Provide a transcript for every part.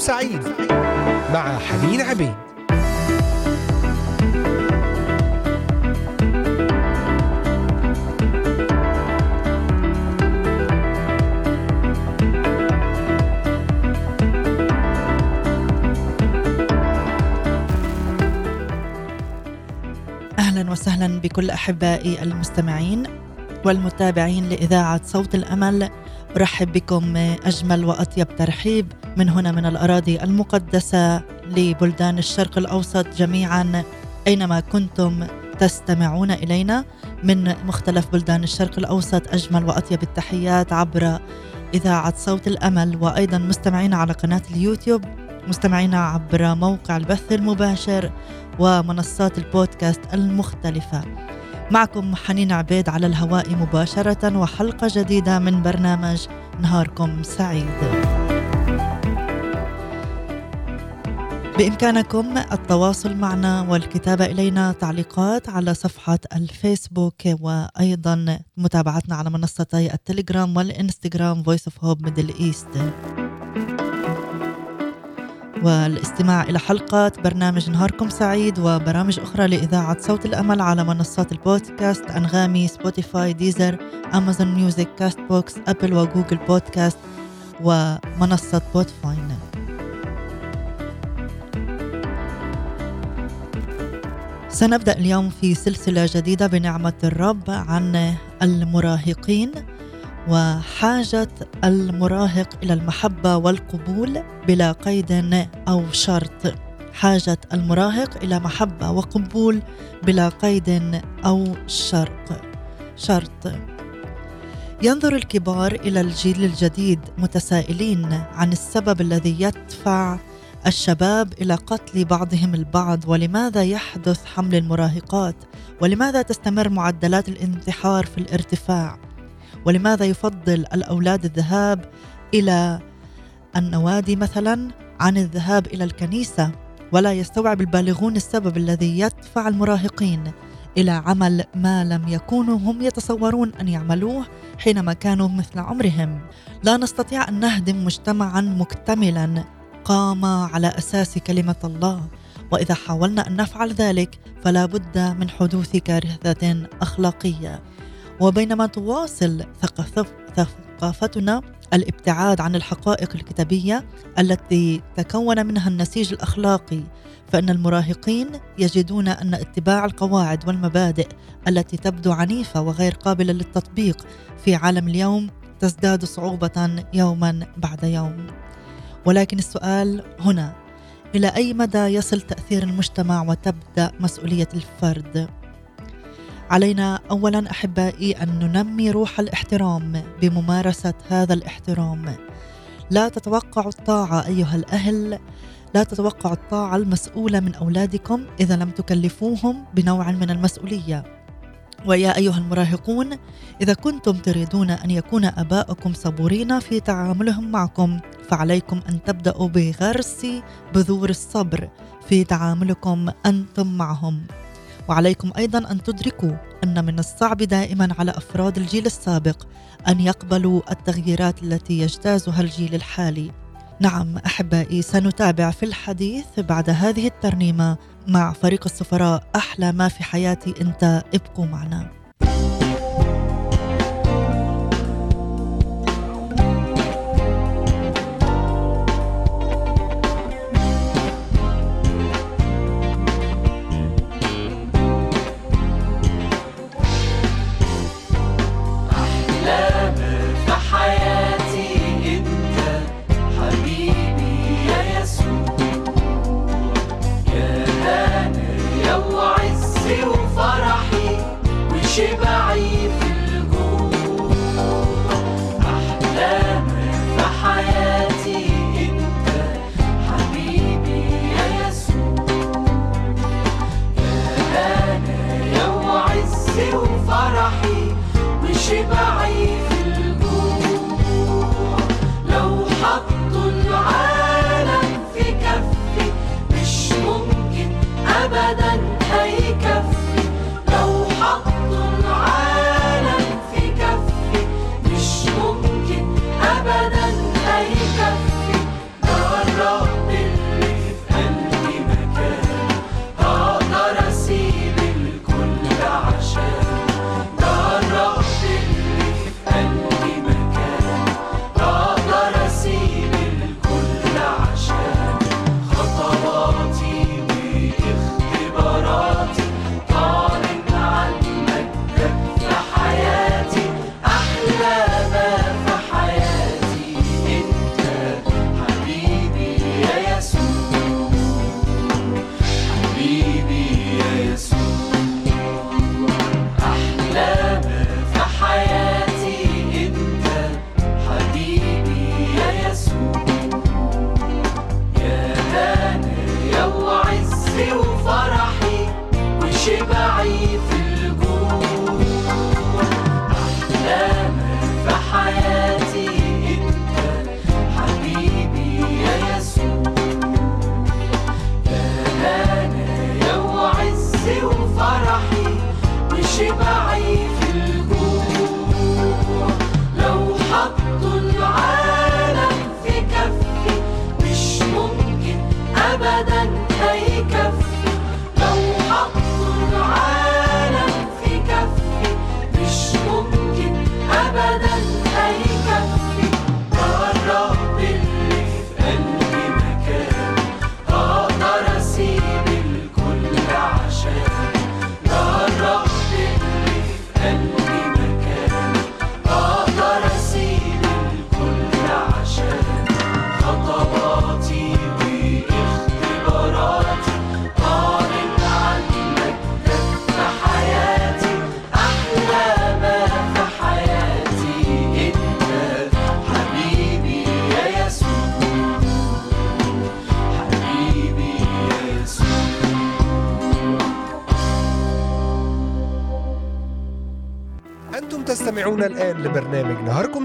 سعيد مع حنين عبيد. أهلا وسهلا بكل أحبائي المستمعين والمتابعين لإذاعة صوت الأمل ارحب بكم أجمل وأطيب ترحيب. من هنا من الأراضي المقدسة لبلدان الشرق الأوسط جميعا أينما كنتم تستمعون إلينا من مختلف بلدان الشرق الأوسط. أجمل وأطيب التحيات عبر إذاعة صوت الأمل وأيضا مستمعينا على قناة اليوتيوب مستمعينا عبر موقع البث المباشر ومنصات البودكاست المختلفة. معكم حنين عبيد على الهواء مباشرة وحلقة جديدة من برنامج نهاركم سعيد. بإمكانكم التواصل معنا والكتابة إلينا تعليقات على صفحة الفيسبوك وأيضا متابعتنا على منصتي التليجرام والإنستغرام Voice of Hope Middle East. والاستماع إلى حلقات برنامج نهاركم سعيد وبرامج أخرى لإذاعة صوت الأمل على منصات البودكاست أنغامي سبوتيفاي ديزر أمازون ميوزك كاست بوكس أبل وجوجل بودكاست ومنصة بودفاين سنبدأ اليوم في سلسلة جديدة بنعمة الرب عن المراهقين. وحاجة المراهق إلى المحبة والقبول بلا قيد أو شرط. حاجة المراهق إلى محبة وقبول بلا قيد أو شرط شرط. ينظر الكبار إلى الجيل الجديد متسائلين عن السبب الذي يدفع الشباب إلى قتل بعضهم البعض ولماذا يحدث حمل المراهقات؟ ولماذا تستمر معدلات الانتحار في الارتفاع؟ ولماذا يفضل الأولاد الذهاب إلى النوادي مثلا عن الذهاب إلى الكنيسة؟ ولا يستوعب البالغون السبب الذي يدفع المراهقين إلى عمل ما لم يكونوا هم يتصورون أن يعملوه حينما كانوا مثل عمرهم؟ لا نستطيع أن نهدم مجتمعا مكتملا. قام على أساس كلمة الله. وإذا حاولنا أن نفعل ذلك فلا بد من حدوث كارثه أخلاقية. وبينما تواصل ثقافتنا الابتعاد عن الحقائق الكتابية التي تكون منها النسيج الأخلاقي فإن المراهقين يجدون أن اتباع القواعد والمبادئ التي تبدو عنيفة وغير قابلة للتطبيق في عالم اليوم تزداد صعوبة يوما بعد يوم. ولكن السؤال هنا إلى أي مدى يصل تأثير المجتمع وتبدأ مسؤولية الفرد؟ علينا اولا أحبائي أن ننمي روح الاحترام بممارسة هذا الاحترام. لا تتوقعوا الطاعة أيها الأهل لا تتوقعوا الطاعة المسؤولة من أولادكم إذا لم تكلفوهم بنوع من المسؤولية. ويا أيها المراهقون إذا كنتم تريدون أن يكون أباؤكم صبورين في تعاملهم معكم فعليكم أن تبدأوا بغرس بذور الصبر في تعاملكم أنتم معهم. وعليكم أيضا أن تدركوا أن من الصعب دائما على أفراد الجيل السابق أن يقبلوا التغييرات التي يجتازها الجيل الحالي. نعم أحبائي سنتابع في الحديث بعد هذه الترنيمة مع فريق السفراء أحلى ما في حياتي. انت ابقوا معنا. أبدا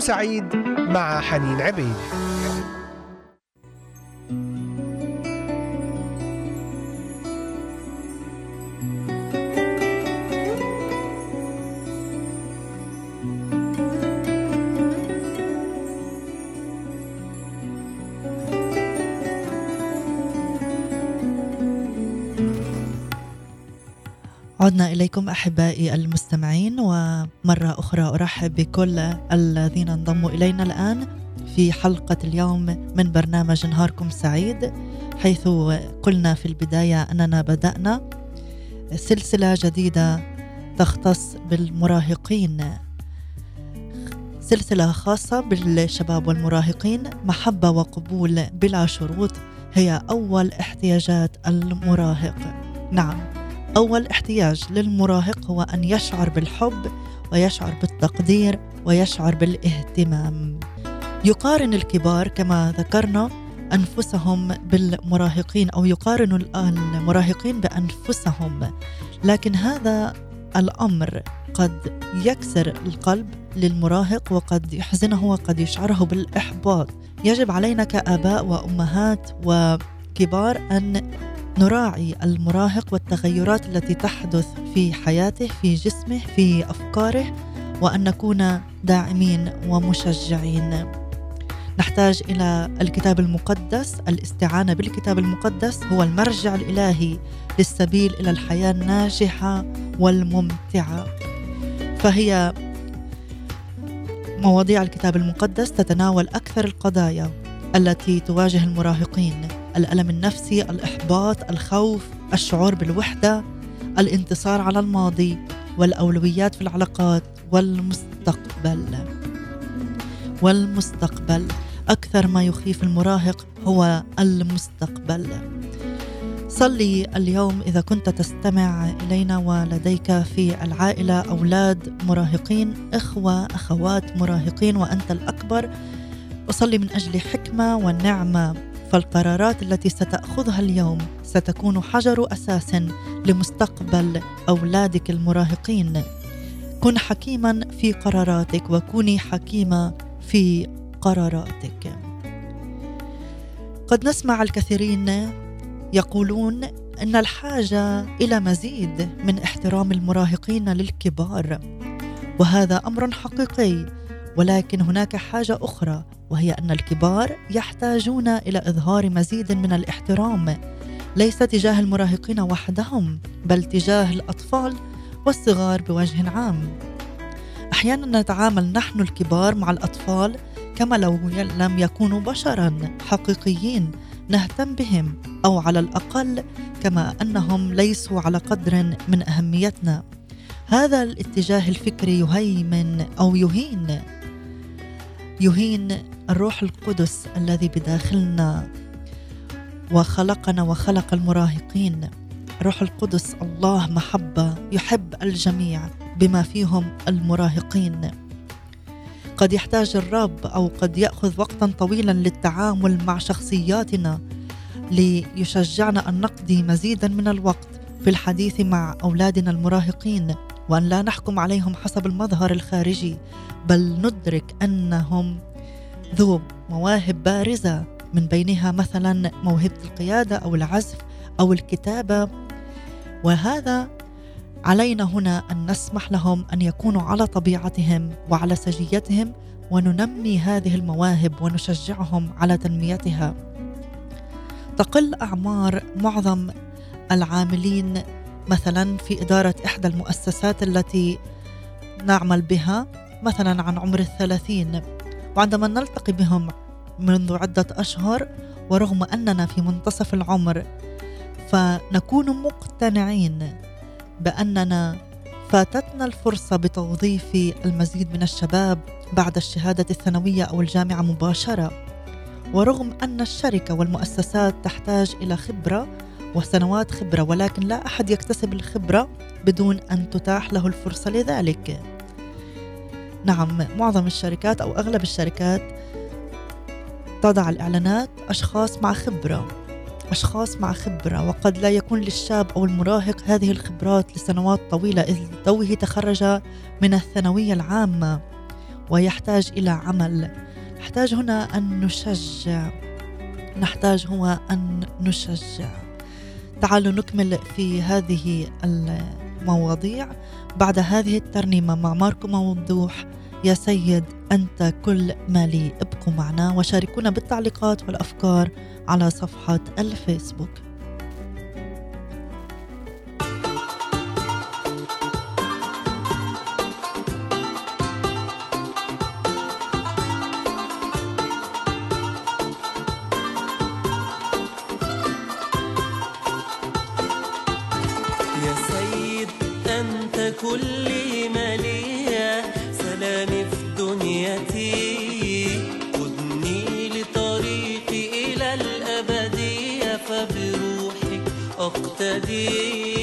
سعيد مع حنين عبيد. إليكم أحبائي المستمعين ومرة أخرى أرحب بكل الذين انضموا إلينا الآن في حلقة اليوم من برنامج نهاركم سعيد حيث قلنا في البداية أننا بدأنا سلسلة جديدة تختص بالمراهقين. سلسلة خاصة بالشباب والمراهقين محبة وقبول بلا شروط هي أول احتياجات المراهق. نعم. أول احتياج للمراهق هو أن يشعر بالحب ويشعر بالتقدير ويشعر بالاهتمام. يقارن الكبار كما ذكرنا أنفسهم بالمراهقين أو يقارن المراهقين بأنفسهم. لكن هذا الأمر قد يكسر القلب للمراهق وقد يحزنه وقد يشعره بالإحباط. يجب علينا كآباء وأمهات وكبار أن نراعي المراهق والتغيرات التي تحدث في حياته في جسمه في أفكاره وأن نكون داعمين ومشجعين. نحتاج إلى الكتاب المقدس. الاستعانة بالكتاب المقدس هو المرجع الإلهي للسبيل إلى الحياة الناجحة والممتعة. فهي مواضيع الكتاب المقدس تتناول أكثر القضايا التي تواجه المراهقين. الألم النفسي الإحباط الخوف الشعور بالوحدة الانتصار على الماضي والأولويات في العلاقات والمستقبل. والمستقبل. أكثر ما يخيف المراهق هو المستقبل. صلي اليوم إذا كنت تستمع إلينا ولديك في العائلة أولاد مراهقين إخوة أخوات مراهقين وأنت الأكبر. اصلي من أجل حكمة ونعمة. فالقرارات التي ستأخذها اليوم. ستكون حجر أساس لمستقبل أولادك المراهقين. كن حكيما في قراراتك وكوني حكيمة في قراراتك. قد نسمع الكثيرين يقولون إن الحاجة إلى مزيد من احترام المراهقين للكبار وهذا أمر حقيقي ولكن هناك حاجة أخرى وهي أن الكبار يحتاجون إلى إظهار مزيد من الاحترام ليس تجاه المراهقين وحدهم بل تجاه الأطفال والصغار بوجه عام. أحيانا نتعامل نحن الكبار مع الأطفال كما لو لم يكونوا بشرا حقيقيين نهتم بهم أو على الأقل كما أنهم ليسوا على قدر من أهميتنا. هذا الاتجاه الفكري يهيمن أو يهين. يهين الروح القدس الذي بداخلنا وخلقنا وخلق المراهقين. روح القدس الله محبة يحب الجميع بما فيهم المراهقين. قد يحتاج الرب أو قد يأخذ وقتا طويلا للتعامل مع شخصياتنا ليشجعنا أن نقضي مزيدا من الوقت في الحديث مع أولادنا المراهقين وأن لا نحكم عليهم حسب المظهر الخارجي بل ندرك أنهم ذو مواهب بارزة من بينها مثلا موهبة القيادة أو العزف أو الكتابة. وهذا علينا هنا أن نسمح لهم أن يكونوا على طبيعتهم وعلى سجيتهم وننمي هذه المواهب ونشجعهم على تنميتها. تقل أعمار معظم العاملين مثلا في إدارة إحدى المؤسسات التي نعمل بها مثلا عن عمر الثلاثين. وعندما نلتقي بهم منذ عدة أشهر ورغم أننا في منتصف العمر فنكون مقتنعين بأننا فاتتنا الفرصة بتوظيف المزيد من الشباب بعد الشهادة الثانوية أو الجامعة مباشرة. ورغم أن الشركة والمؤسسات تحتاج إلى خبرة وسنوات خبرة ولكن لا أحد يكتسب الخبرة بدون أن تتاح له الفرصة لذلك. نعم معظم الشركات أو أغلب الشركات تضع الإعلانات أشخاص مع خبرة أشخاص مع خبرة وقد لا يكون للشاب أو المراهق هذه الخبرات لسنوات طويلة إذ توه تخرج من الثانوية العامة ويحتاج إلى عمل. نحتاج هنا أن نشجع نحتاج هو أن نشجع. تعالوا نكمل في هذه المواضيع بعد هذه الترنيمة مع ماركو موضوح. يا سيد أنت كل ما لي ابقوا معنا وشاركونا بالتعليقات والأفكار على صفحة الفيسبوك. Ji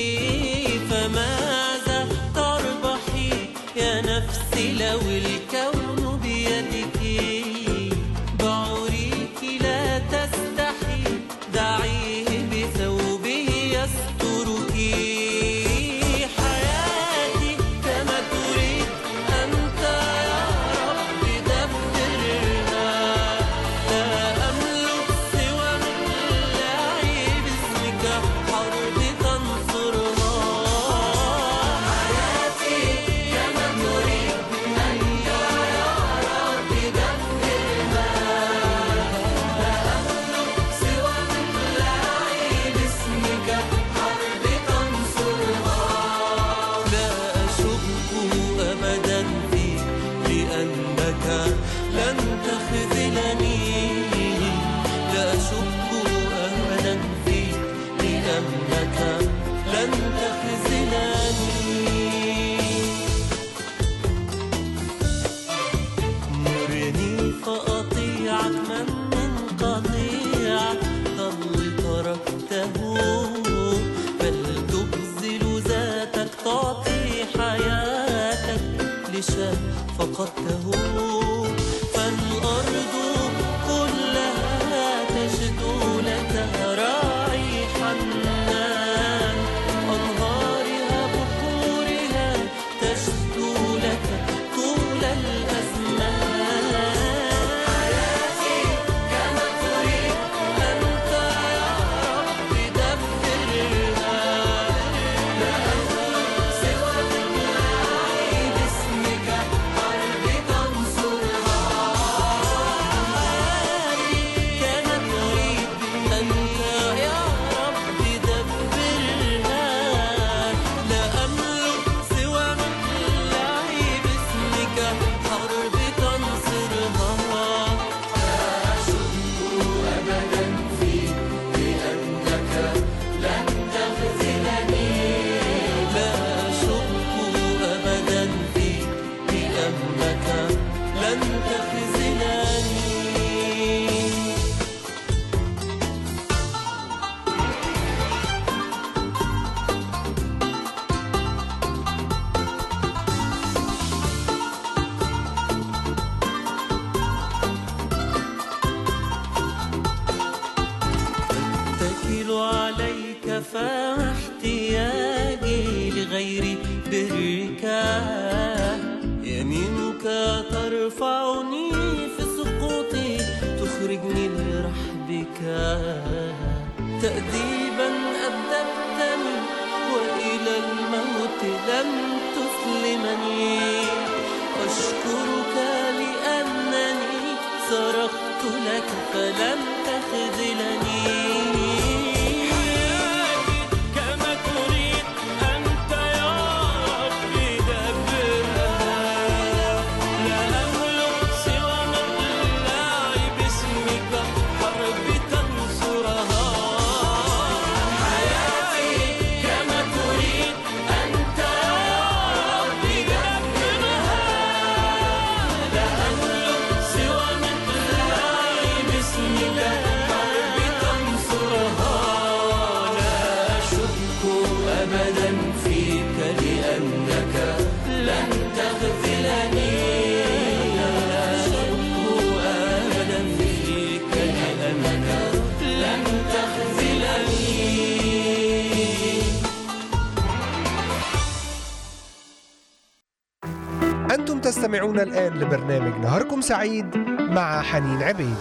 dilenir لبرنامج نهاركم سعيد مع حنين عبيد.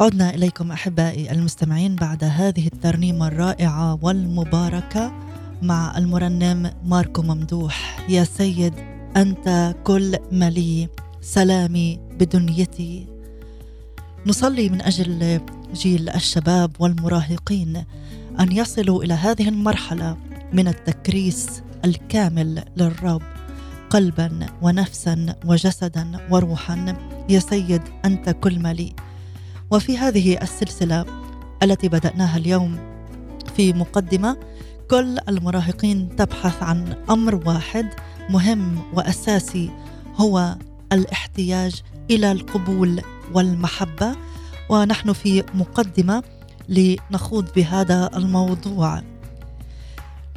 عدنا إليكم أحبائي المستمعين بعد هذه الترنيمة الرائعة والمباركة مع المرنم ماركو ممدوح. يا سيد أنت كل ملي سلامي بدنيتي. نصلي من أجل جيل الشباب والمراهقين أن يصلوا إلى هذه المرحلة من التكريس الكامل للرب قلبا ونفسا وجسدا وروحا. يا سيد أنت كل مليء وفي هذه السلسلة التي بدأناها اليوم في مقدمة كل المراهقين تبحث عن أمر واحد مهم وأساسي هو الاحتياج إلى القبول والمحبة. ونحن في مقدمة لنخوض بهذا الموضوع.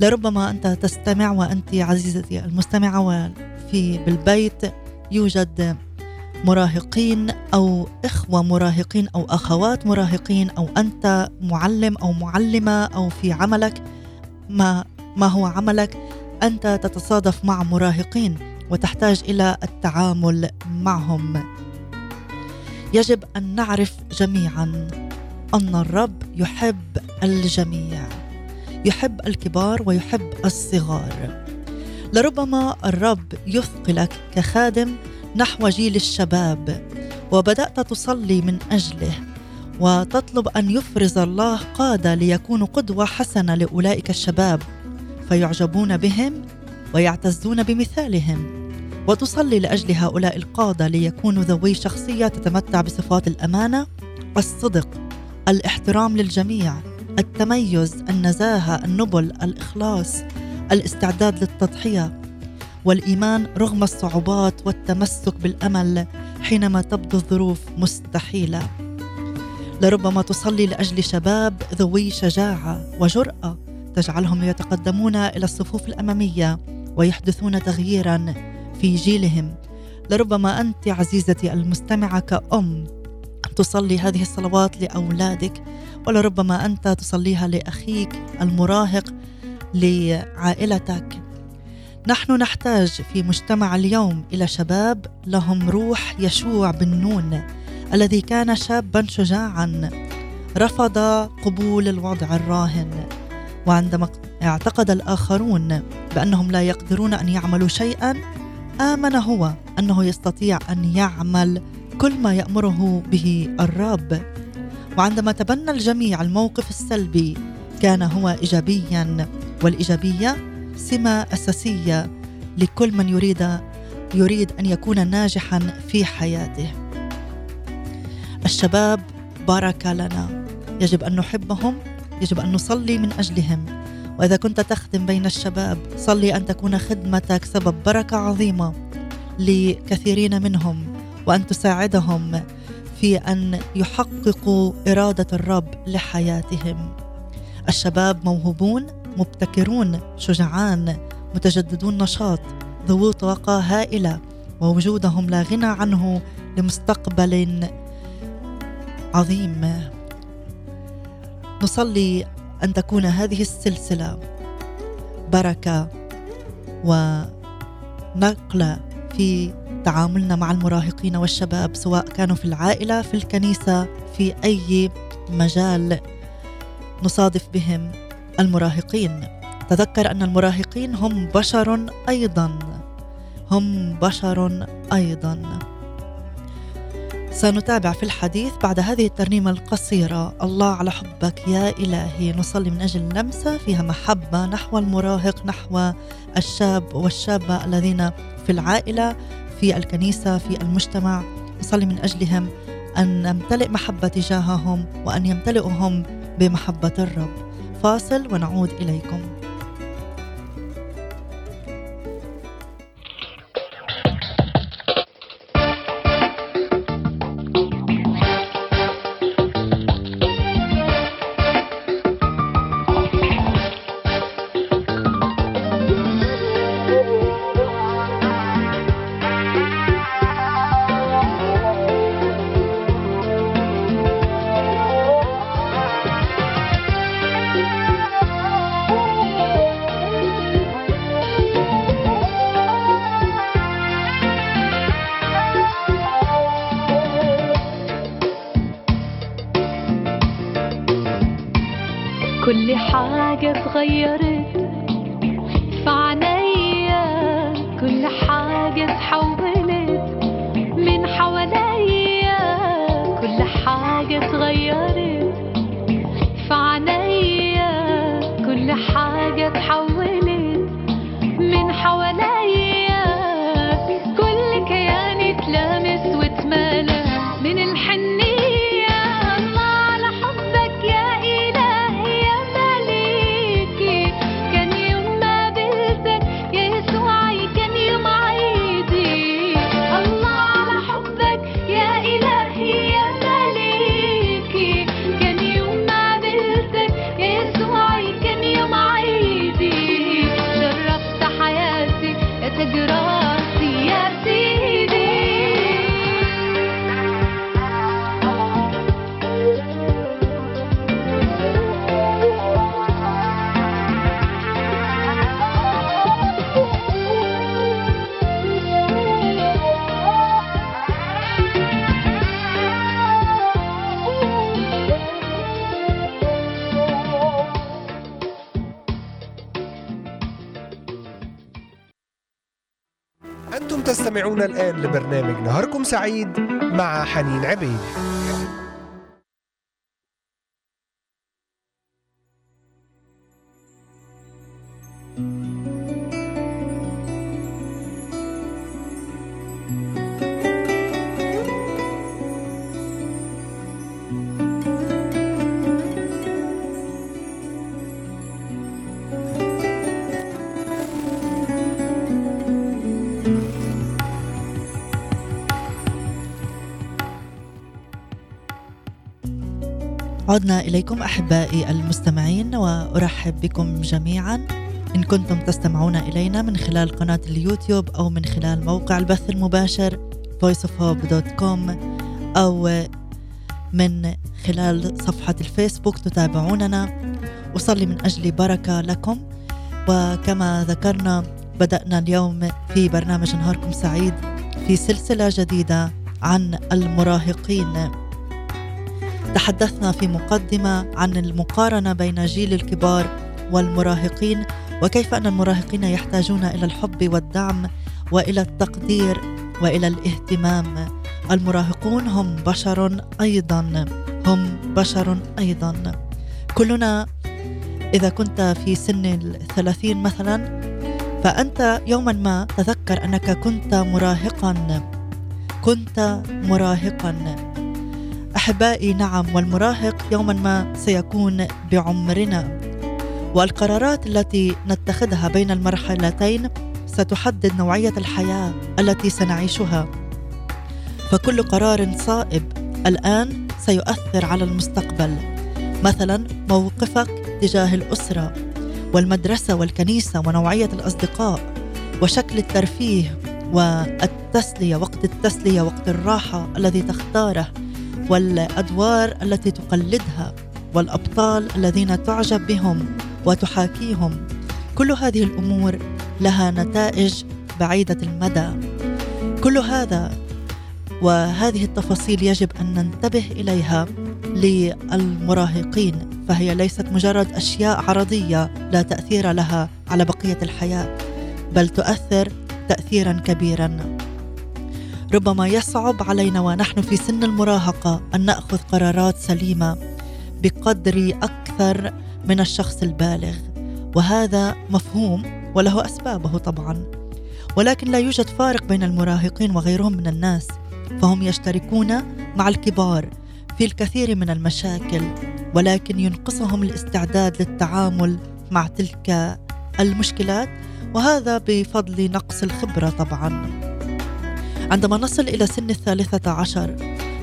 لربما أنت تستمع وأنت عزيزتي المستمعة وفي بالبيت يوجد مراهقين أو إخوة مراهقين أو أخوات مراهقين أو أنت معلم أو معلمة أو في عملك ما ما هو عملك؟ أنت تتصادف مع مراهقين وتحتاج إلى التعامل معهم. يجب أن نعرف جميعا أن الرب يحب الجميع يحب الكبار ويحب الصغار. لربما الرب يثقلك كخادم نحو جيل الشباب وبدأت تصلي من أجله وتطلب أن يفرز الله قادة ليكونوا قدوة حسنة لأولئك الشباب فيعجبون بهم ويعتزون بمثالهم. وتصلي لأجل هؤلاء القادة ليكونوا ذوي شخصية تتمتع بصفات الأمانة الصدق الاحترام للجميع التميز النزاهة النبل الإخلاص الاستعداد للتضحية. والإيمان رغم الصعوبات والتمسك بالأمل حينما تبدو الظروف مستحيلة. لربما تصلي لأجل شباب ذوي شجاعة وجرأة تجعلهم يتقدمون إلى الصفوف الاماميه ويحدثون تغييرا في جيلهم. لربما أنت عزيزتي المستمعة كأم تصلي هذه الصلوات لأولادك ولربما أنت تصليها لأخيك المراهق لعائلتك. نحن نحتاج في مجتمع اليوم إلى شباب لهم روح يشوع بن نون الذي كان شابا شجاعا رفض قبول الوضع الراهن. وعندما اعتقد الآخرون بأنهم لا يقدرون أن يعملوا شيئا آمن هو أنه يستطيع أن يعمل كل ما يأمره به الرب. وعندما تبنى الجميع الموقف السلبي كان هو ايجابيا والإيجابية سمة أساسية لكل من يريد يريد أن يكون ناجحا في حياته. الشباب بركة لنا، يجب أن نحبهم، يجب أن نصلي من أجلهم. وإذا كنت تخدم بين الشباب، صلي أن تكون خدمتك سبب بركة عظيمة لكثيرين منهم وأن تساعدهم في أن يحققوا إرادة الرب لحياتهم. الشباب موهوبون مبتكرون شجعان متجددون نشاط ذوو طاقة هائلة ووجودهم لا غنى عنه لمستقبل عظيم. نصلي أن تكون هذه السلسلة بركة ونقلة في تعاملنا مع المراهقين والشباب سواء كانوا في العائلة في الكنيسة في أي مجال نصادف بهم. المراهقين. تذكر أن المراهقين هم بشر أيضا. هم بشر أيضا. سنتابع في الحديث بعد هذه الترنيمة القصيرة. الله على حبك يا إلهي. نصلي من أجل لمسة فيها محبة نحو المراهق نحو الشاب والشابة الذين في العائلة في الكنيسة في المجتمع. نصلي من أجلهم أن نمتلئ محبة تجاههم وأن يمتلئهم بمحبة الرب. فاصل ونعود إليكم. تستمعون الآن لبرنامج نهاركم سعيد مع حنين عبيد. عدنا إليكم أحبائي المستمعين وأرحب بكم جميعا. إن كنتم تستمعون إلينا من خلال قناة اليوتيوب أو من خلال موقع البث المباشر voiceofhope.com أو من خلال صفحة الفيسبوك تتابعوننا. أصلي من أجل بركة لكم. وكما ذكرنا بدأنا اليوم في برنامج نهاركم سعيد في سلسلة جديدة عن المراهقين. تحدثنا في مقدمة عن المقارنة بين جيل الكبار والمراهقين وكيف أن المراهقين يحتاجون إلى الحب والدعم وإلى التقدير وإلى الاهتمام. المراهقون هم بشر أيضا هم بشر أيضا. كلنا إذا كنت في سن الثلاثين مثلا فأنت يوما ما تذكر أنك كنت مراهقا. كنت مراهقا. أحبائي نعم والمراهق يوما ما سيكون بعمرنا. والقرارات التي نتخذها بين المرحلتين ستحدد نوعية الحياة التي سنعيشها. فكل قرار صائب الآن سيؤثر على المستقبل. مثلا موقفك تجاه الأسرة والمدرسة والكنيسة ونوعية الأصدقاء وشكل الترفيه والتسلية وقت التسلية وقت الراحة الذي تختاره. والأدوار التي تقلدها والأبطال الذين تعجب بهم وتحاكيهم. كل هذه الأمور لها نتائج بعيدة المدى. كل هذا وهذه التفاصيل يجب أن ننتبه إليها للمراهقين فهي ليست مجرد أشياء عرضية لا تأثير لها على بقية الحياة بل تؤثر تاثيرا كبيرا. ربما يصعب علينا ونحن في سن المراهقة أن نأخذ قرارات سليمة بقدر أكثر من الشخص البالغ. وهذا مفهوم وله أسبابه طبعا. ولكن لا يوجد فارق بين المراهقين وغيرهم من الناس فهم يشتركون مع الكبار في الكثير من المشاكل ولكن ينقصهم الاستعداد للتعامل مع تلك المشكلات وهذا بفضل نقص الخبرة طبعا. عندما نصل إلى سن الثالثة عشر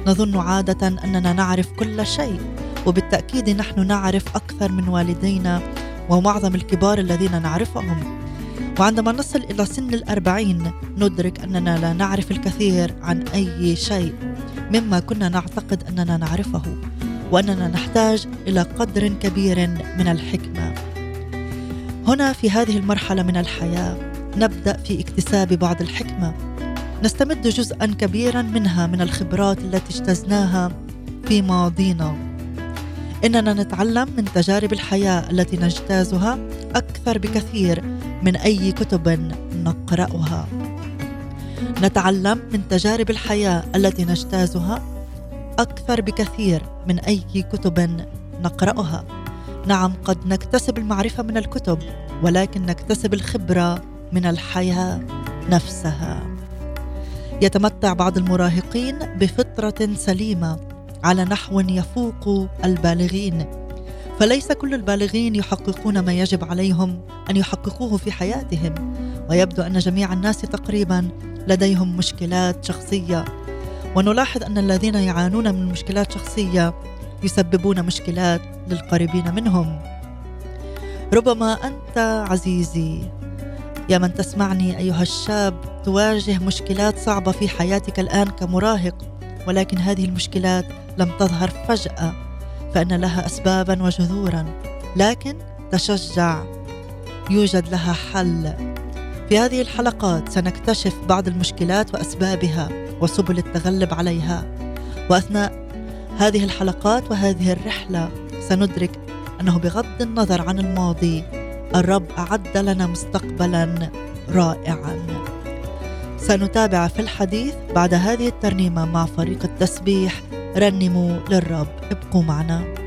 نظن عادة أننا نعرف كل شيء وبالتأكيد نحن نعرف أكثر من والدينا ومعظم الكبار الذين نعرفهم. وعندما نصل إلى سن الأربعين ندرك أننا لا نعرف الكثير عن أي شيء مما كنا نعتقد أننا نعرفه وأننا نحتاج إلى قدر كبير من الحكمة. هنا في هذه المرحلة من الحياة نبدأ في اكتساب بعض الحكمة. نستمد جزءا كبيرا منها من الخبرات التي اجتزناها في ماضينا. إننا نتعلم من تجارب الحياة التي نجتازها أكثر بكثير من أي كتب نقرأها. نتعلم من تجارب الحياة التي نجتازها أكثر بكثير من أي كتب نقرأها. نعم قد نكتسب المعرفة من الكتب ولكن نكتسب الخبرة من الحياة نفسها. يتمتع بعض المراهقين بفطرة سليمة على نحو يفوق البالغين. فليس كل البالغين يحققون ما يجب عليهم أن يحققوه في حياتهم. ويبدو أن جميع الناس تقريبا لديهم مشكلات شخصية. ونلاحظ أن الذين يعانون من مشكلات شخصية يسببون مشكلات للقريبين منهم. ربما أنت عزيزي يا من تسمعني أيها الشاب تواجه مشكلات صعبة في حياتك الآن كمراهق ولكن هذه المشكلات لم تظهر فجأة فإن لها اسبابا وجذورا لكن تشجع يوجد لها حل. في هذه الحلقات سنكتشف بعض المشكلات وأسبابها وسبل التغلب عليها. وأثناء هذه الحلقات وهذه الرحلة سندرك أنه بغض النظر عن الماضي الرب أعد لنا مستقبلا رائعا. سنتابع في الحديث بعد هذه الترنيمة مع فريق التسبيح. رنموا للرب. ابقوا معنا.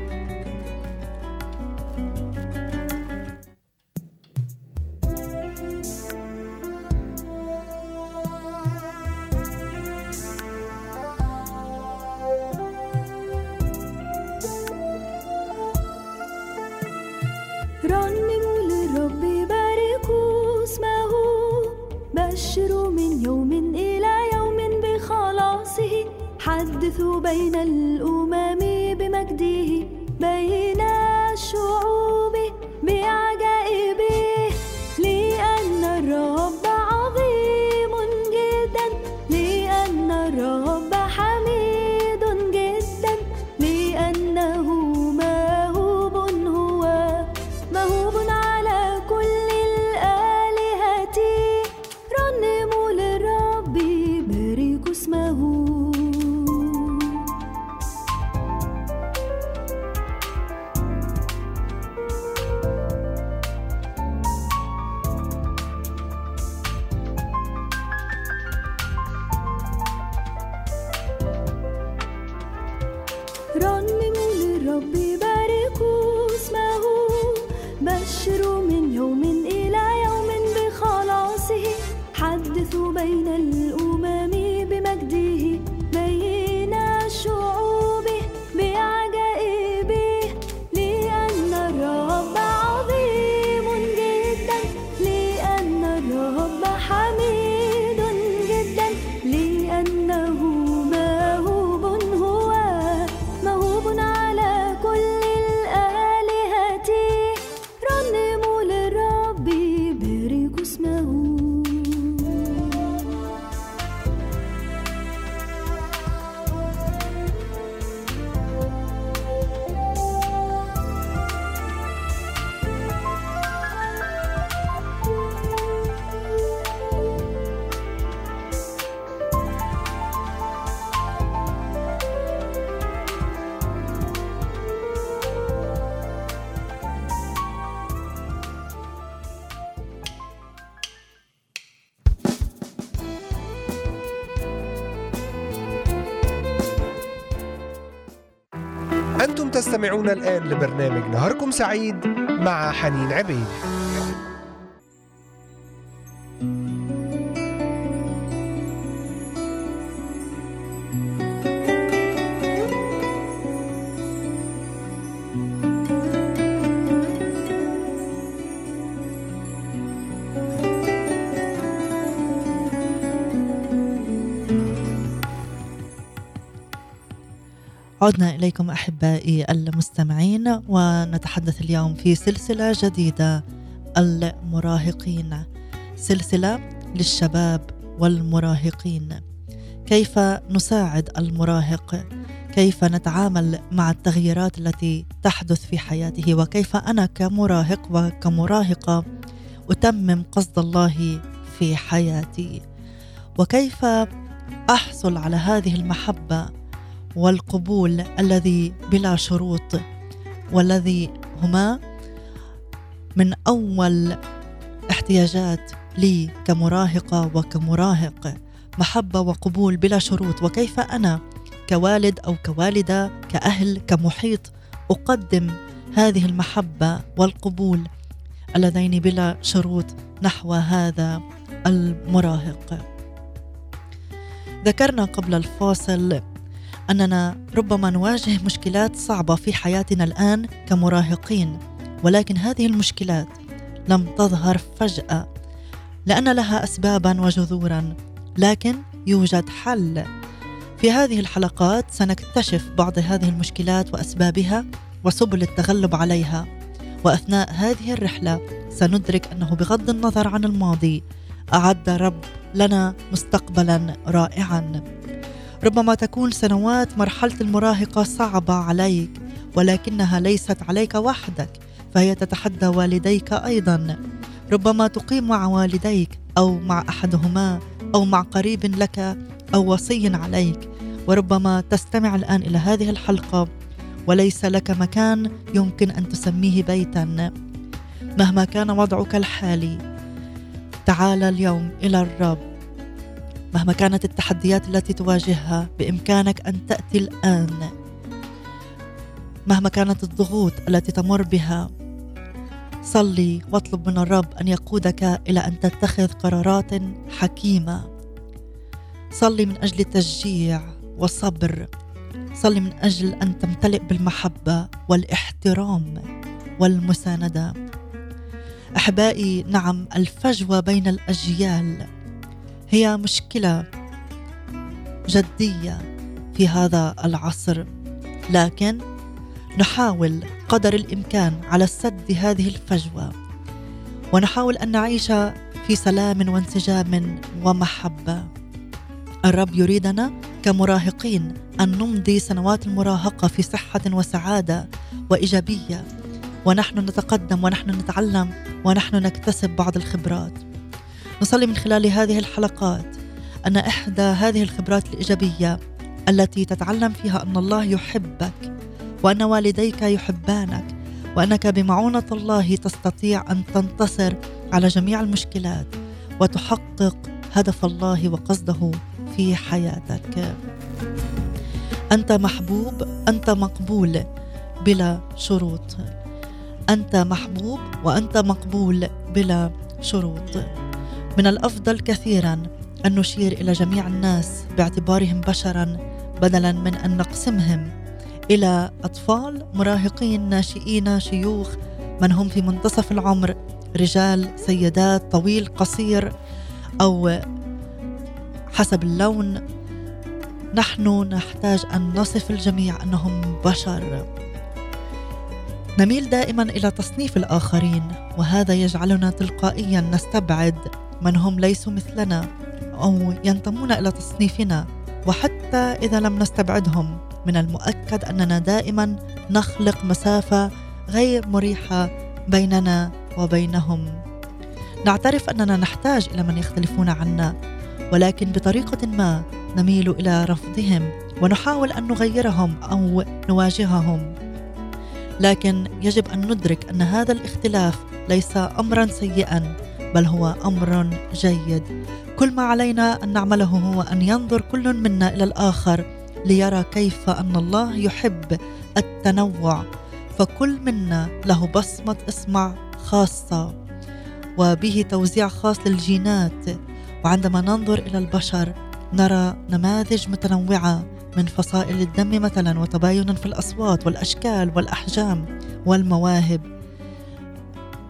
حدثوا بين الأمم تستمعون الآن لبرنامج نهاركم سعيد مع حنين عبيد. عدنا إليكم أحبائي المستمعين ونتحدث اليوم في سلسلة جديدة المراهقين. سلسلة للشباب والمراهقين. كيف نساعد المراهق؟ كيف نتعامل مع التغييرات التي تحدث في حياته؟ وكيف أنا كمراهق وكمراهقة أتمم قصد الله في حياتي؟ وكيف أحصل على هذه المحبة والقبول الذي بلا شروط والذي هما من أول احتياجات لي كمراهقة وكمراهق. محبة وقبول بلا شروط. وكيف أنا كوالد أو كوالدة كأهل كمحيط أقدم هذه المحبة والقبول اللذين بلا شروط نحو هذا المراهق. ذكرنا قبل الفاصل أننا ربما نواجه مشكلات صعبة في حياتنا الآن كمراهقين ولكن هذه المشكلات لم تظهر فجأة لأن لها اسبابا وجذورا لكن يوجد حل. في هذه الحلقات سنكتشف بعض هذه المشكلات وأسبابها وسبل التغلب عليها وأثناء هذه الرحلة سندرك أنه بغض النظر عن الماضي أعد رب لنا مستقبلا رائعا. ربما تكون سنوات مرحلة المراهقة صعبة عليك ولكنها ليست عليك وحدك فهي تتحدى والديك أيضا. ربما تقيم مع والديك أو مع أحدهما أو مع قريب لك أو وصي عليك وربما تستمع الآن إلى هذه الحلقة وليس لك مكان يمكن أن تسميه بيتا. مهما كان وضعك الحالي تعال اليوم إلى الرب. مهما كانت التحديات التي تواجهها بإمكانك أن تأتي الآن. مهما كانت الضغوط التي تمر بها صلي واطلب من الرب أن يقودك إلى أن تتخذ قرارات حكيمة. صلي من أجل التشجيع والصبر. صلي من أجل أن تمتلئ بالمحبة والاحترام والمساندة. أحبائي نعم الفجوة بين الأجيال هي مشكلة جدية في هذا العصر. لكن نحاول قدر الإمكان على سد هذه الفجوة ونحاول أن نعيش في سلام وانسجام ومحبة. الرب يريدنا كمراهقين أن نمضي سنوات المراهقة في صحة وسعادة وإيجابية ونحن نتقدم ونحن نتعلم ونحن نكتسب بعض الخبرات. نصلي من خلال هذه الحلقات. أن إحدى هذه الخبرات الإيجابية التي تتعلم فيها أن الله يحبك وأن والديك يحبانك وأنك بمعونة الله تستطيع أن تنتصر على جميع المشكلات وتحقق هدف الله وقصده في حياتك. أنت محبوب أنت مقبول بلا شروط. أنت محبوب وأنت مقبول بلا شروط. من الأفضل كثيرا أن نشير إلى جميع الناس باعتبارهم بشرا بدلا من أن نقسمهم إلى أطفال مراهقين ناشئين شيوخ من هم في منتصف العمر رجال سيدات طويل قصير أو حسب اللون. نحن نحتاج أن نصف الجميع أنهم بشر. نميل دائما إلى تصنيف الآخرين وهذا يجعلنا تلقائيا نستبعد من هم ليسوا مثلنا أو ينتمون إلى تصنيفنا وحتى إذا لم نستبعدهم من المؤكد أننا دائما نخلق مسافة غير مريحة بيننا وبينهم. نعترف أننا نحتاج إلى من يختلفون عنا ولكن بطريقة ما نميل إلى رفضهم ونحاول أن نغيرهم أو نواجههم. لكن يجب أن ندرك أن هذا الاختلاف ليس امرا سيئا. بل هو أمر جيد. كل ما علينا أن نعمله هو أن ينظر كل منا إلى الآخر ليرى كيف أن الله يحب التنوع فكل منا له بصمة إسمع خاصة وبه توزيع خاص للجينات. وعندما ننظر إلى البشر نرى نماذج متنوعة من فصائل الدم مثلا وتباين في الأصوات والأشكال والأحجام والمواهب.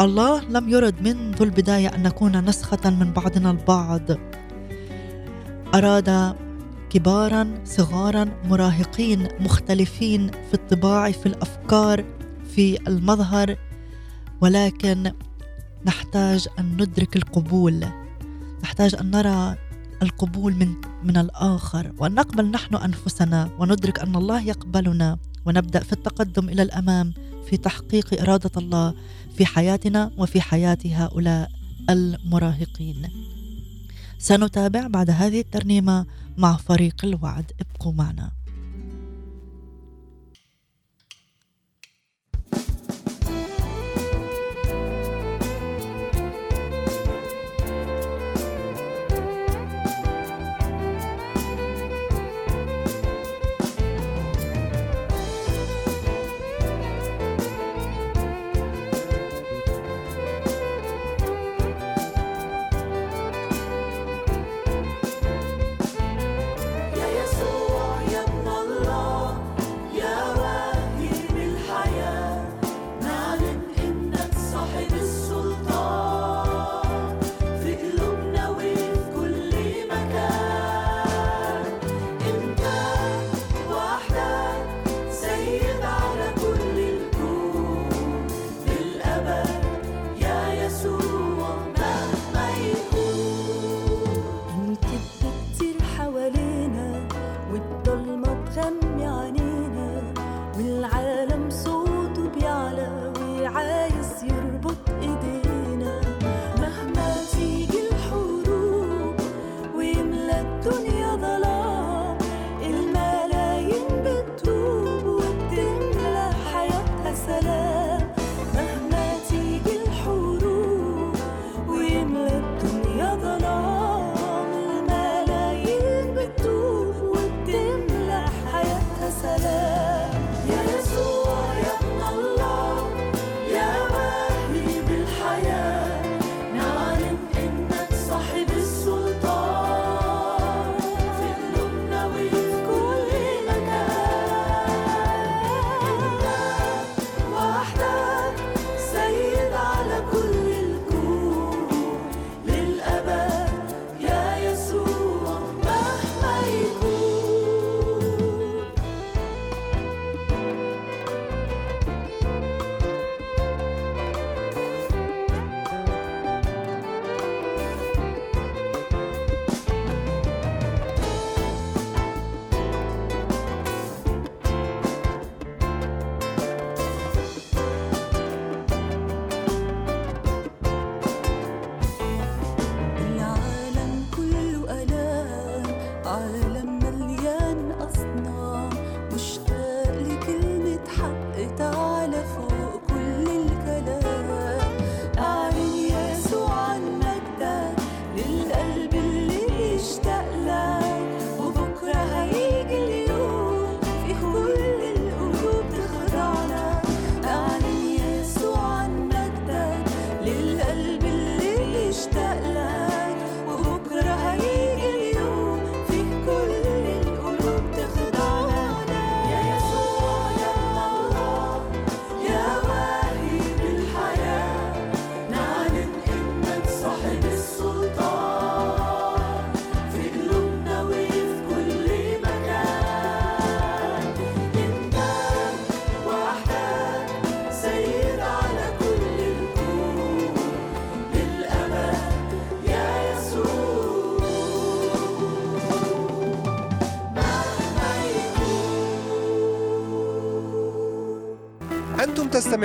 الله لم يرد منذ البداية أن نكون نسخة من بعضنا البعض. أراد كبارا صغارا مراهقين مختلفين في الطباع في الأفكار في المظهر ولكن نحتاج أن ندرك القبول. نحتاج أن نرى القبول من من الآخر. وان نقبل نحن أنفسنا وندرك أن الله يقبلنا. ونبدأ في التقدم إلى الأمام. في تحقيق إرادة الله في حياتنا وفي حياة هؤلاء المراهقين. سنتابع بعد هذه الترنيمة مع فريق الوعد ابقوا معنا.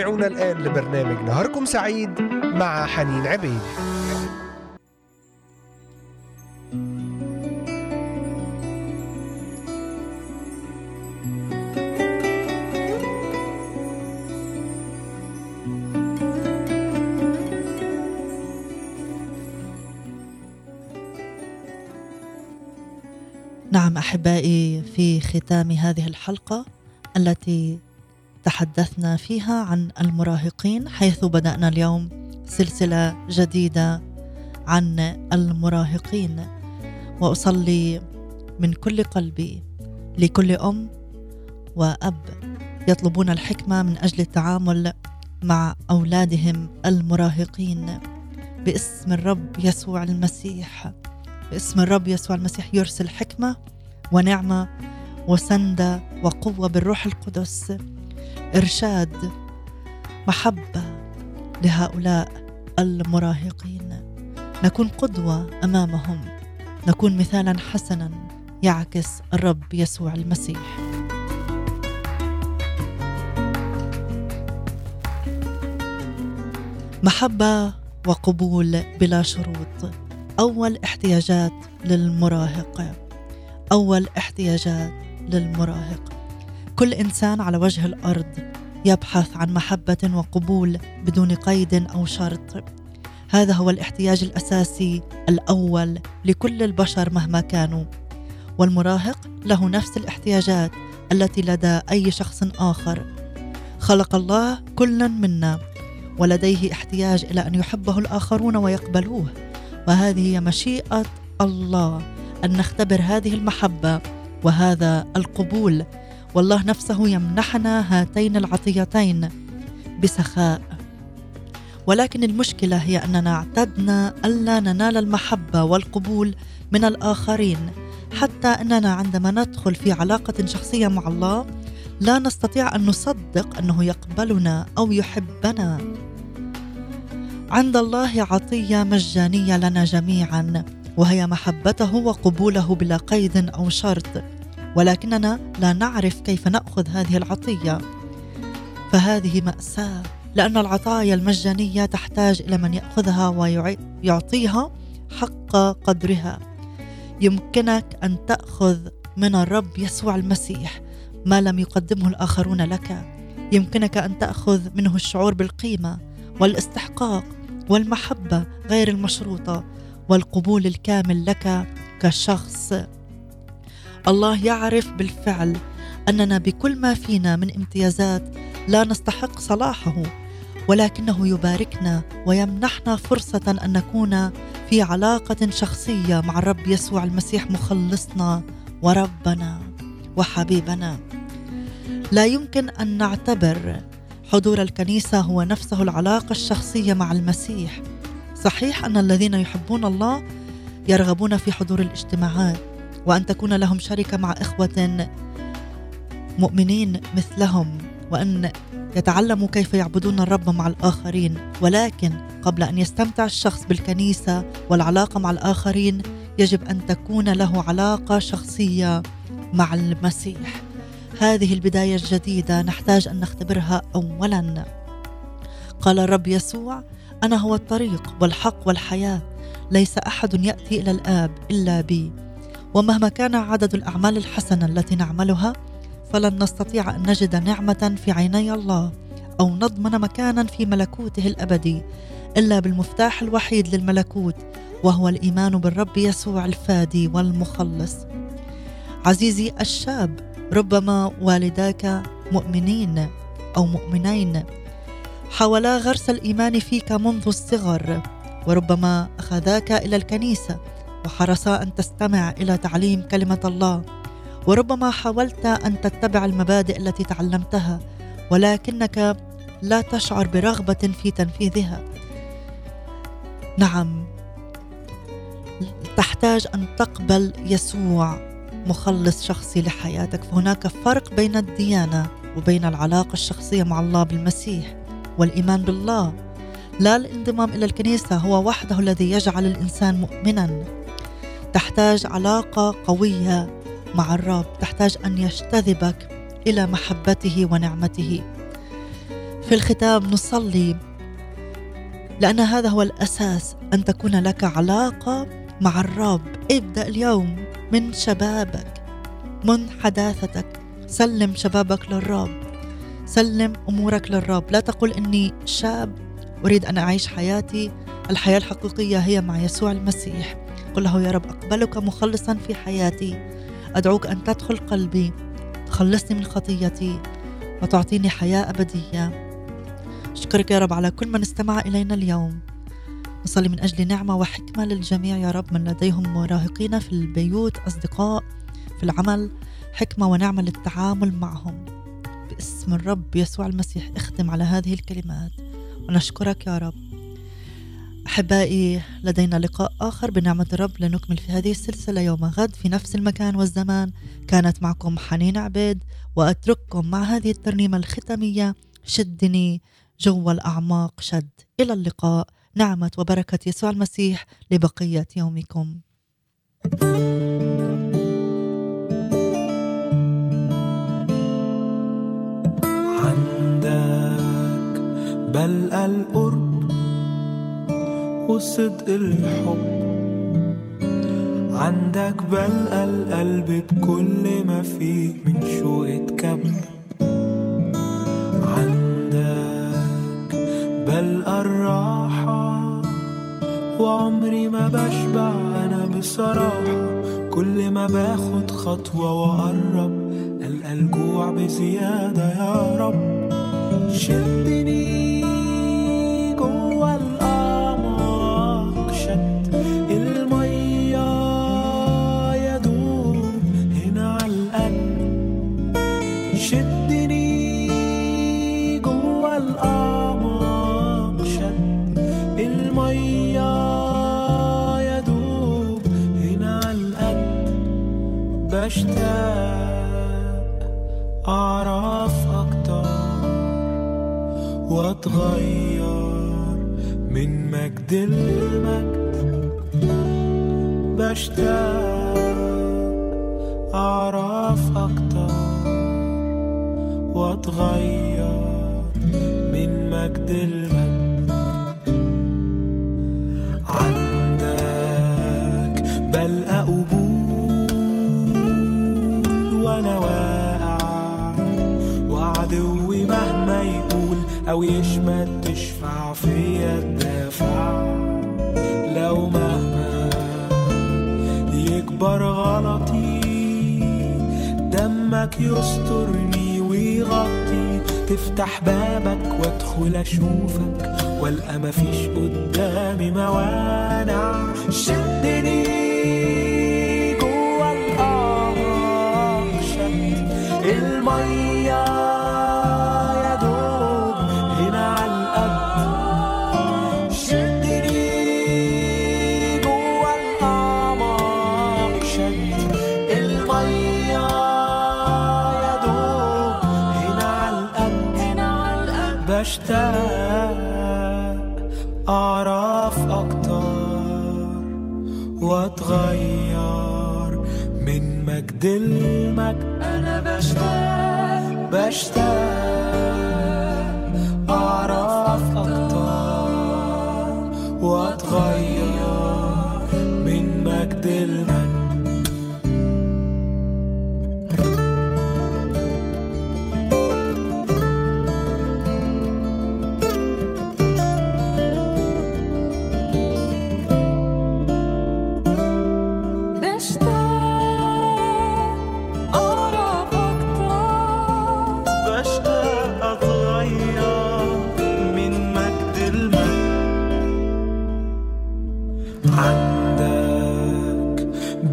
تستمعون الآن لبرنامج نهاركم سعيد مع حنين عبيد. نعم أحبائي في ختام هذه الحلقة التي تحدثنا فيها عن المراهقين حيث بدأنا اليوم سلسلة جديدة عن المراهقين. وأصلي من كل قلبي لكل أم وأب يطلبون الحكمة من أجل التعامل مع أولادهم المراهقين. باسم الرب يسوع المسيح. باسم الرب يسوع المسيح يرسل حكمة ونعمة وسندة وقوة بالروح القدس. إرشاد محبة لهؤلاء المراهقين. نكون قدوة أمامهم. نكون مثالا حسنا. يعكس الرب يسوع المسيح. محبة وقبول بلا شروط. أول احتياجات للمراهق. أول احتياجات للمراهق. كل إنسان على وجه الأرض يبحث عن محبة وقبول بدون قيد أو شرط. هذا هو الاحتياج الأساسي الأول لكل البشر مهما كانوا. والمراهق له نفس الاحتياجات التي لدى أي شخص آخر. خلق الله كلا منا ولديه احتياج إلى أن يحبه الآخرون ويقبلوه. وهذه هي مشيئة الله أن نختبر هذه المحبة وهذا القبول والله نفسه يمنحنا هاتين العطيتين بسخاء. ولكن المشكلة هي أننا اعتدنا ألا ننال المحبة والقبول من الآخرين حتى أننا عندما ندخل في علاقة شخصية مع الله لا نستطيع أن نصدق أنه يقبلنا أو يحبنا. عند الله عطية مجانية لنا جميعا وهي محبته وقبوله بلا قيد أو شرط. ولكننا لا نعرف كيف نأخذ هذه العطية. فهذه مأساة لأن العطايا المجانية تحتاج إلى من يأخذها ويعطيها حق قدرها. يمكنك أن تأخذ من الرب يسوع المسيح ما لم يقدمه الآخرون لك. يمكنك أن تأخذ منه الشعور بالقيمة والاستحقاق والمحبة غير المشروطة والقبول الكامل لك كشخص. الله يعرف بالفعل أننا بكل ما فينا من امتيازات لا نستحق صلاحه ولكنه يباركنا ويمنحنا فرصة أن نكون في علاقة شخصية مع الرب يسوع المسيح مخلصنا وربنا وحبيبنا. لا يمكن أن نعتبر حضور الكنيسة هو نفسه العلاقة الشخصية مع المسيح. صحيح أن الذين يحبون الله يرغبون في حضور الاجتماعات وأن تكون لهم شركة مع إخوة مؤمنين مثلهم وأن يتعلموا كيف يعبدون الرب مع الآخرين. ولكن قبل أن يستمتع الشخص بالكنيسة والعلاقة مع الآخرين يجب أن تكون له علاقة شخصية مع المسيح. هذه البداية الجديدة نحتاج أن نختبرها اولا. قال الرب يسوع أنا هو الطريق والحق والحياة. ليس أحد يأتي إلى الآب إلا بي. ومهما كان عدد الأعمال الحسنة التي نعملها فلن نستطيع أن نجد نعمة في عيني الله أو نضمن مكانا في ملكوته الأبدي إلا بالمفتاح الوحيد للملكوت وهو الإيمان بالرب يسوع الفادي والمخلص. عزيزي الشاب ربما والداك مؤمنين أو مؤمنين حاولا غرس الإيمان فيك منذ الصغر وربما أخذاك إلى الكنيسة وحرصا أن تستمع إلى تعليم كلمة الله. وربما حاولت أن تتبع المبادئ التي تعلمتها ولكنك لا تشعر برغبة في تنفيذها. نعم تحتاج أن تقبل يسوع مخلص شخصي لحياتك. فهناك فرق بين الديانة وبين العلاقة الشخصية مع الله بالمسيح والإيمان بالله. لا الانضمام إلى الكنيسة هو وحده الذي يجعل الإنسان مؤمنا. تحتاج علاقة قوية مع الرب. تحتاج أن يجتذبك إلى محبته ونعمته. في الختام نصلي. لأن هذا هو الأساس أن تكون لك علاقة مع الرب. ابدأ اليوم من شبابك من حداثتك. سلم شبابك للرب. سلم أمورك للرب. لا تقل إني شاب أريد أن أعيش حياتي. الحياة الحقيقية هي مع يسوع المسيح. قل له يا رب أقبلك مخلصا في حياتي. أدعوك أن تدخل قلبي. تخلصني من خطيتي وتعطيني حياة أبدية. أشكرك يا رب على كل من استمع إلينا اليوم. نصلي من أجل نعمة وحكمة للجميع يا رب. من لديهم مراهقين في البيوت أصدقاء في العمل حكمة ونعمة للتعامل معهم. باسم الرب يسوع المسيح اختم على هذه الكلمات. ونشكرك يا رب. أحبائي لدينا لقاء آخر بنعمة الرب لنكمل في هذه السلسلة يوم غد في نفس المكان والزمان. كانت معكم حنين عبيد وأترككم مع هذه الترنيمة الختامية. شدني جوا الأعماق شد. إلى اللقاء. نعمة وبركة يسوع المسيح لبقية يومكم. عندك بلقى القرب وصدق الحب. عندك بلقى القلب بكل ما فيه من شوق اتكب عندك بلقى الراحة وعمري ما بشبع أنا بصراحة. كل ما باخد خطوة وأقرب ألقى الجوع بزيادة يا رب. شدني جوا وأتغير من مجد المجد بشتاق أعرف أكتر وأتغير من مجد المجد. عندك بلقى قبول وأنا واقع أو يشمت تشفع فيا الدافع لو مهما يكبر غلطي دمك يسترني ويغطي. تفتح بابك وادخل أشوفك والقى مفيش قدامي موانع. شدني جوا الأعماق شد المية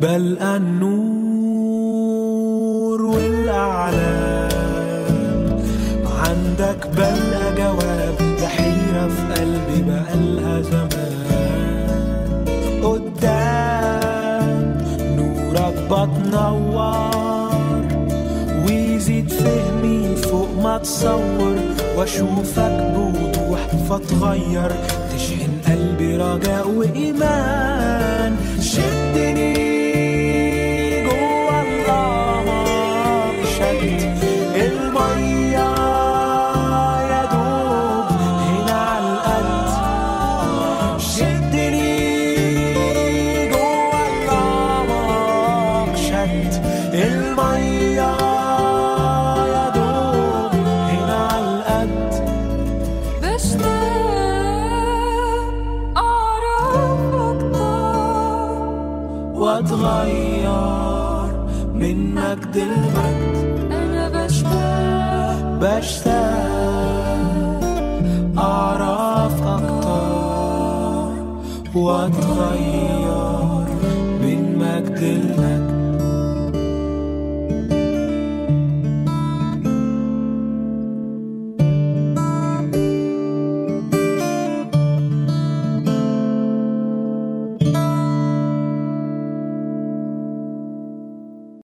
بلقى النور والأعلام. عندك بلقى جواب لحيرة في قلبي بقالها زمان. قدام نورك بتنور ويزيد فهمي فوق ما تصور. وأشوفك بوضوح فاتغير تشحن قلبي رجاء وإيمان. شدني